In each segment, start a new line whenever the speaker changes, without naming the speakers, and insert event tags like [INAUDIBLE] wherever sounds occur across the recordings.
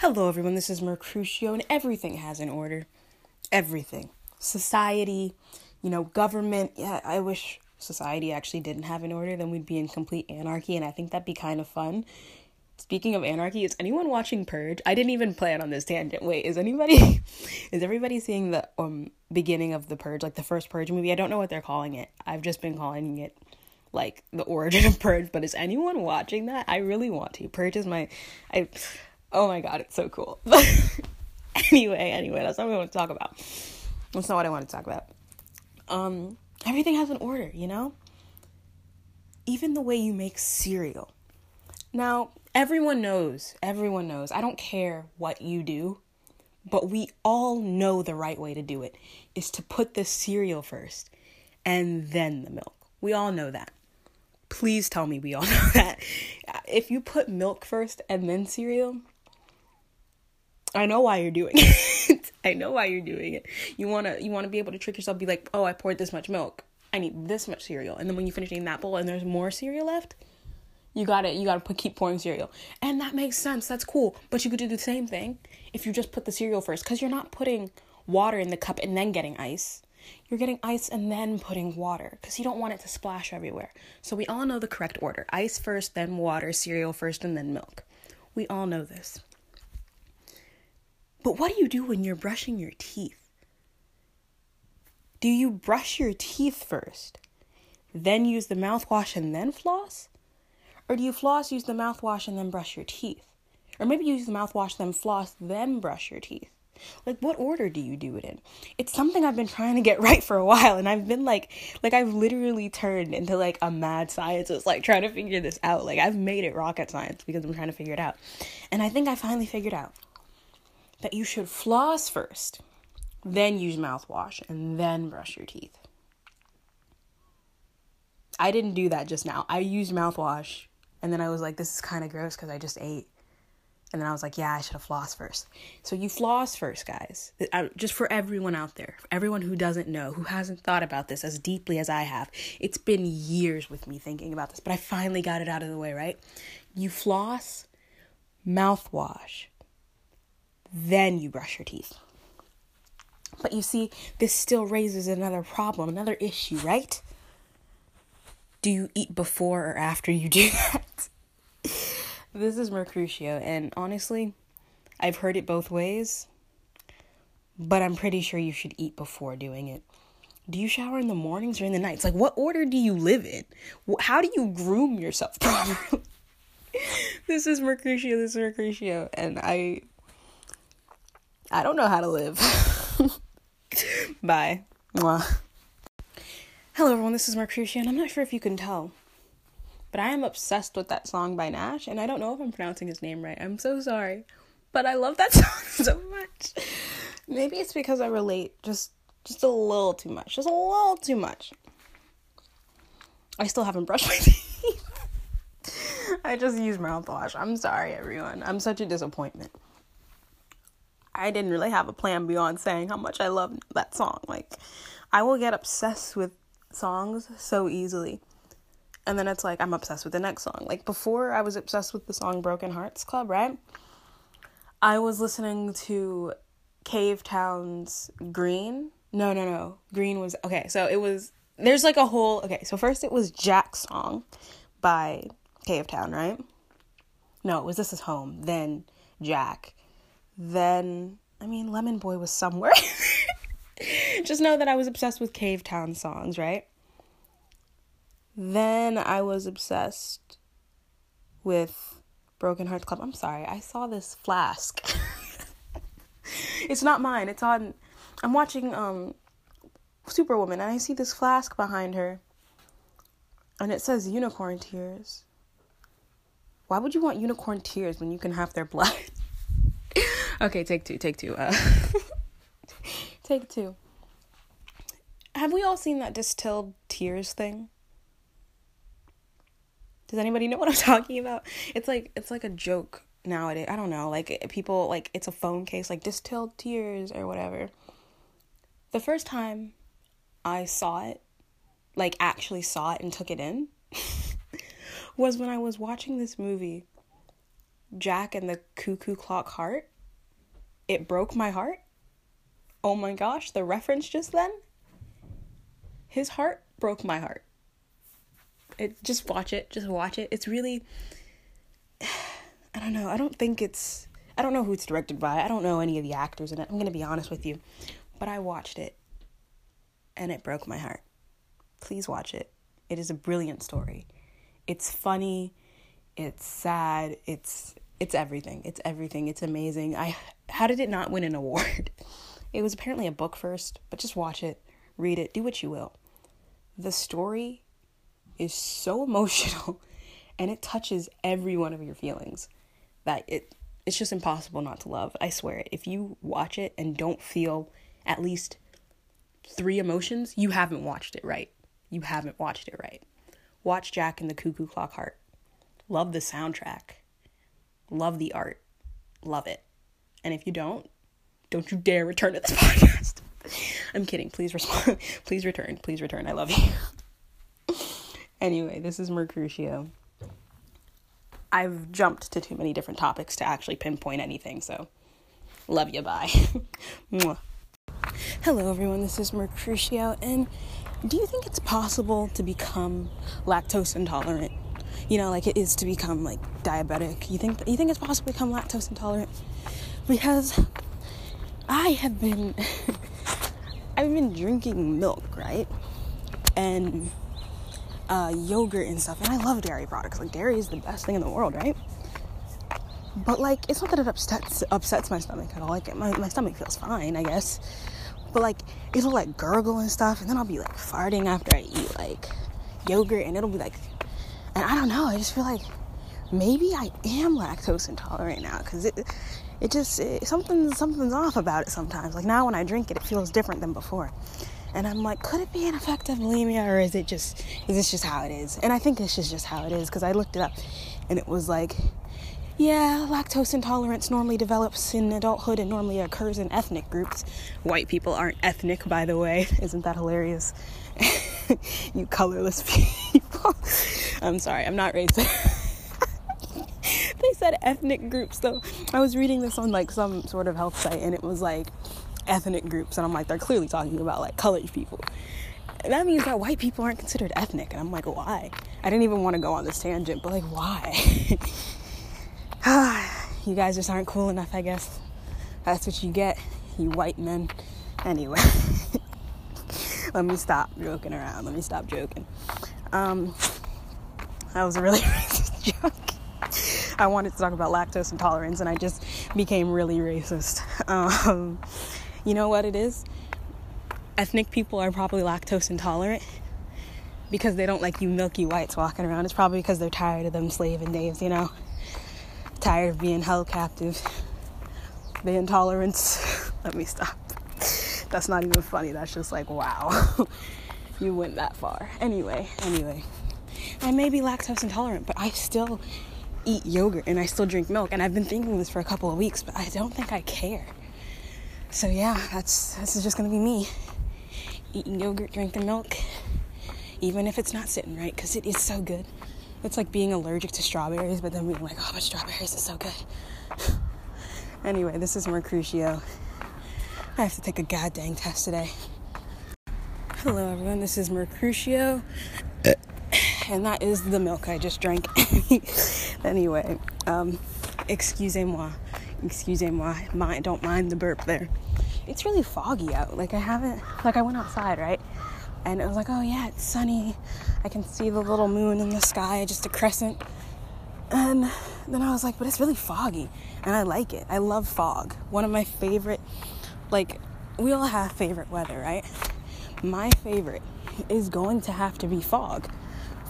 Hello, everyone. This is Mercutio, and everything has an order. Everything. Society, you know, government. Yeah, I wish society actually didn't have an order. Then we'd be in complete anarchy, and I think that'd be kind of fun. Speaking of anarchy, is anyone watching Purge? I didn't even plan on this tangent. Wait, is anybody [LAUGHS] is everybody seeing the um beginning of the Purge, like the first Purge movie? I don't know what they're calling it. I've just been calling it like the origin of Purge, but is anyone watching that? I really want to. Purge is my I Oh my god, it's so cool. [LAUGHS] anyway, anyway, that's not what I want to talk about. That's not what I want to talk about. Um, everything has an order, you know? Even the way you make cereal. Now, everyone knows, everyone knows. I don't care what you do, but we all know the right way to do it is to put the cereal first and then the milk. We all know that. Please tell me we all [LAUGHS] know that. If you put milk first and then cereal, I know why you're doing it. [LAUGHS] I know why you're doing it. You wanna you wanna be able to trick yourself, be like, oh, I poured this much milk. I need this much cereal. And then when you finish eating that bowl and there's more cereal left, you gotta you gotta put keep pouring cereal. And that makes sense. That's cool. But you could do the same thing if you just put the cereal first, because you're not putting water in the cup and then getting ice. You're getting ice and then putting water because you don't want it to splash everywhere. So we all know the correct order ice first, then water, cereal first, and then milk. We all know this. But what do you do when you're brushing your teeth? Do you brush your teeth first, then use the mouthwash and then floss? Or do you floss, use the mouthwash, and then brush your teeth? Or maybe use the mouthwash, then floss, then brush your teeth? Like, what order do you do it in? It's something I've been trying to get [LAUGHS] right for a while, and I've been like, like, I've literally turned into like a mad scientist, like, trying to figure this out. Like, I've made it rocket science because I'm trying to figure it out. And I think I finally figured out that you should floss first, then use mouthwash, and then brush your teeth. I didn't do that just now. I used mouthwash, and then I was like, this is kind of gross because I just ate. And then I was like, yeah, I should have flossed first. So you floss first, guys. Just for everyone out there, everyone who doesn't know, who hasn't thought about this as deeply as I have. It's been years with me thinking about this, but I finally got it out of the way, right? You floss, mouthwash, then you brush your teeth. But you see, this still raises another problem, another issue, right? Do you eat before or after you do [LAUGHS] that? this is Mercutio, and honestly, I've heard it both ways, but I'm pretty sure you should eat before doing it. Do you shower in the mornings or in the nights? Like, what order do you live in? How do you groom yourself [LAUGHS] properly? this is Mercutio, this is Mercutio, and I I don't know how to live. [LAUGHS] Bye. Mwah. Hello, everyone. This is Mercutio, and I'm not sure if you can tell, but I am obsessed with that song by Nash, and I don't know if I'm pronouncing his name right. I'm so sorry, but I love that [LAUGHS] song so much. Maybe it's because I relate just just a little too much, just a little too much. I still haven't brushed my [LAUGHS] teeth. I just use mouthwash. I'm sorry, everyone. I'm such a disappointment. I didn't really have a plan beyond saying how much I love that song. Like, I will get obsessed with songs so easily. And then it's like I'm obsessed with the next song. Like before I was obsessed with the song Broken Hearts Club, right? I was listening to Cavetown's Green. No, no, no. Green was okay, so it was there's like a whole okay, so first it was Jack's song by Cavetown, right? No, it was This Is Home, then Jack, then I mean Lemon Boy was somewhere. [LAUGHS] Just know that I was obsessed with Cavetown songs, right? Then I was obsessed with Broken Hearts Club. I'm sorry, I saw this flask. [LAUGHS] it's not mine. It's on I'm watching um Superwoman and I see this flask behind her. And it says unicorn tears. Why would you want unicorn tears when you can have their blood? [LAUGHS] Okay, take two, take two. Uh, [LAUGHS] take two. Have we all seen that distilled tears thing? Does anybody know [LAUGHS] what I'm talking about? It's like it's like a joke nowadays. I don't know, like people like it's a phone case like distilled tears or whatever. The first time I saw it, like actually saw it and took it in, [LAUGHS] was when I was watching this movie Jack and the Cuckoo Clock Heart, it broke my heart. Oh my gosh, the reference just then. His heart broke my heart. It just watch it, just watch it. It's really [SIGHS] I don't know. I don't think it's I don't know who it's directed by. I don't know any of the actors in it. I'm going to be honest with you. But I watched it and it broke my heart. Please watch it. It is a brilliant story. It's funny, it's sad, it's it's everything. It's everything. It's amazing. I how did it not win an award? [LAUGHS] It was apparently a book first, but just watch it, read it, do what you will. The story is so [LAUGHS] emotional and it touches every one of your feelings that it it's just impossible not to love. I swear it. If you watch it and don't feel at least three emotions, you haven't watched it right. You haven't watched it right. Watch Jack and the Cuckoo Clock Heart. Love the soundtrack. Love the art. Love it. And if you don't, don't you dare return to this [LAUGHS] podcast. I'm kidding. Please respond. [LAUGHS] Please return. Please return. I love you. [LAUGHS] anyway, this is Mercutio. I've jumped to too many different topics to actually pinpoint anything, so love you. Bye. Hello, everyone. This is Mercutio, and do you think it's possible to become lactose intolerant? You know, like it is to become like diabetic. You think you think it's possible to become lactose intolerant? Because I have been [LAUGHS] I've been drinking milk, right? And uh, yogurt and stuff, and I love dairy products. Like dairy is the best thing in the world, right? But like, it's not that it upsets upsets my stomach at all. Like my my stomach feels fine, I guess. But like, it'll like gurgle and stuff, and then I'll be like farting after I eat like yogurt, and it'll be like, and I don't know. I just feel like maybe I am lactose intolerant now because it it just it, something something's off about it sometimes. Like now when I drink it, it feels different than before. And I'm like, could it be an effect of bulimia or is it just is this just how it is? And I think this is just how it is because I looked it up and it was like yeah, lactose intolerance normally develops in adulthood and normally occurs in ethnic groups. White people aren't ethnic, by the way. [LAUGHS] Isn't that hilarious? [LAUGHS] you colorless [LAUGHS] people. I'm sorry, I'm not racist. [LAUGHS] they said ethnic groups, though. I was reading this on like some sort of health site and it was like ethnic groups, and I'm like, they're clearly talking about like colored people. And that means that white people aren't considered ethnic, and I'm like, why? I didn't even want to go on this tangent, but like, why? [SIGHS] you guys just aren't cool enough, I guess. That's what you get, you white men. Anyway, [LAUGHS] let me stop joking around. Let me stop joking. Um, that was a really [LAUGHS] racist joke. I wanted to talk about lactose intolerance, and I just became really racist. Um, you know what it is? Ethnic people are probably lactose intolerant because they don't like you milky whites walking around. It's probably because they're tired of them slaving days, you know? Tired of being held captive. The intolerance. [LAUGHS] Let me stop. That's not even funny. That's just like, wow. [LAUGHS] you went that far. Anyway, anyway. I may be lactose intolerant, but I still eat yogurt and I still drink milk. And I've been thinking this for a couple of weeks, but I don't think I care. So yeah, that's this is just gonna be me eating yogurt, drinking milk, even if it's not sitting right, because it is so good. It's like being allergic to strawberries, but then being like, oh, but strawberries is so good. [SIGHS] anyway, this is Mercutio. I have to take a goddamn test today. Hello, everyone. This is Mercutio, and that is the milk I just drank. [LAUGHS] anyway, um, excusez-moi excusez-moi, mind, don't mind the burp there. It's really foggy out. Like I haven't, like I went outside, right? And it was like, oh yeah, it's sunny. I can see the little moon in the sky, just a crescent. And then I was like, but it's really foggy. And I like it. I love fog. One of my favorite, like, we all have favorite weather, right? My favorite is going to have to be fog.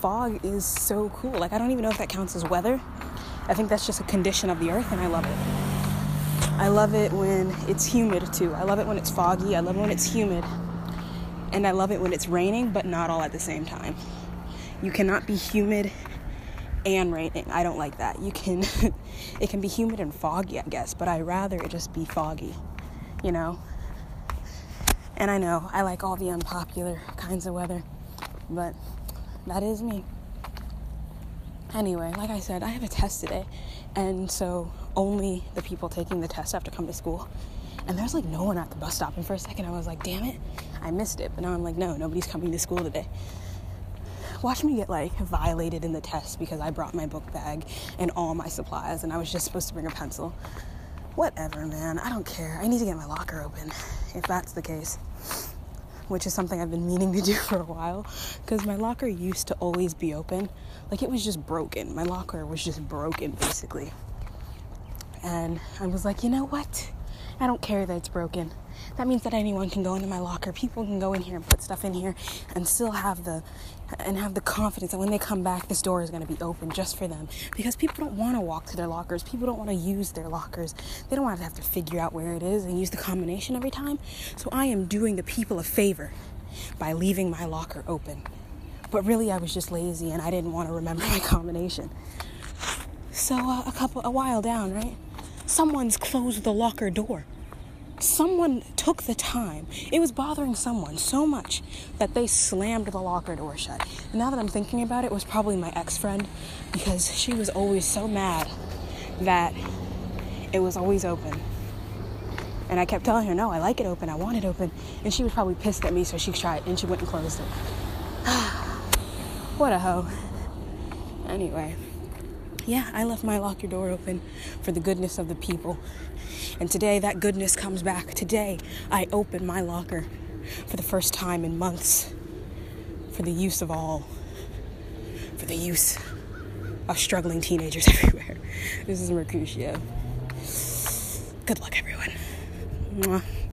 Fog is so cool. Like, I don't even know if that counts as weather. I think that's just a condition of the earth, and I love it. I love it when it's humid too. I love it when it's foggy. I love it when it's humid. And I love it when it's raining, but not all at the same time. You cannot be humid and raining. I don't like that. You can, [LAUGHS] it can be humid and foggy, I guess, but I rather it just be foggy, you know? And I know I like all the unpopular kinds of weather, but that is me. Anyway, like I said, I have a test today And so only the people taking the test have to come to school. And there's like no one at the bus stop. And for a second, I was like, damn it, I missed it. But now I'm like, no, nobody's coming to school today. Watch me get like violated in the test because I brought my book bag and all my supplies and I was just supposed to bring a pencil. Whatever, man. I don't care. I need to get my locker open if that's the case. Which is something I've been meaning to do [LAUGHS] for a while because my locker used to always be open. Like it was just broken. My locker was just broken basically. And I was like, you know what? I don't care that it's broken. That means that anyone can go into my locker. People can go in here and put stuff in here and still have the and have the confidence that when they come back this door is going to be open just for them because people don't want to walk to their lockers. People don't want to use their lockers. They don't want to have to figure out where it is and use the combination every time. So I am doing the people a favor by leaving my locker open. But really I was just lazy and I didn't want to remember [LAUGHS] my combination. So uh, a couple a while down, right? Someone's closed the locker door. Someone took the time. It was bothering someone so much that they slammed the locker door shut. And now that I'm thinking about it, it was probably my ex friend because she was always so mad that it was always open. And I kept telling her, no, I like it open, I want it open. And she was probably pissed at me, so she tried and she went and closed it. [SIGHS] what a hoe. Anyway yeah, I left my locker door open for the goodness of the people. And today that goodness comes back. Today I open my locker for the first time in months for the use of all, for the use of struggling teenagers [LAUGHS] everywhere. This is Mercutio. Good luck, everyone. Mwah.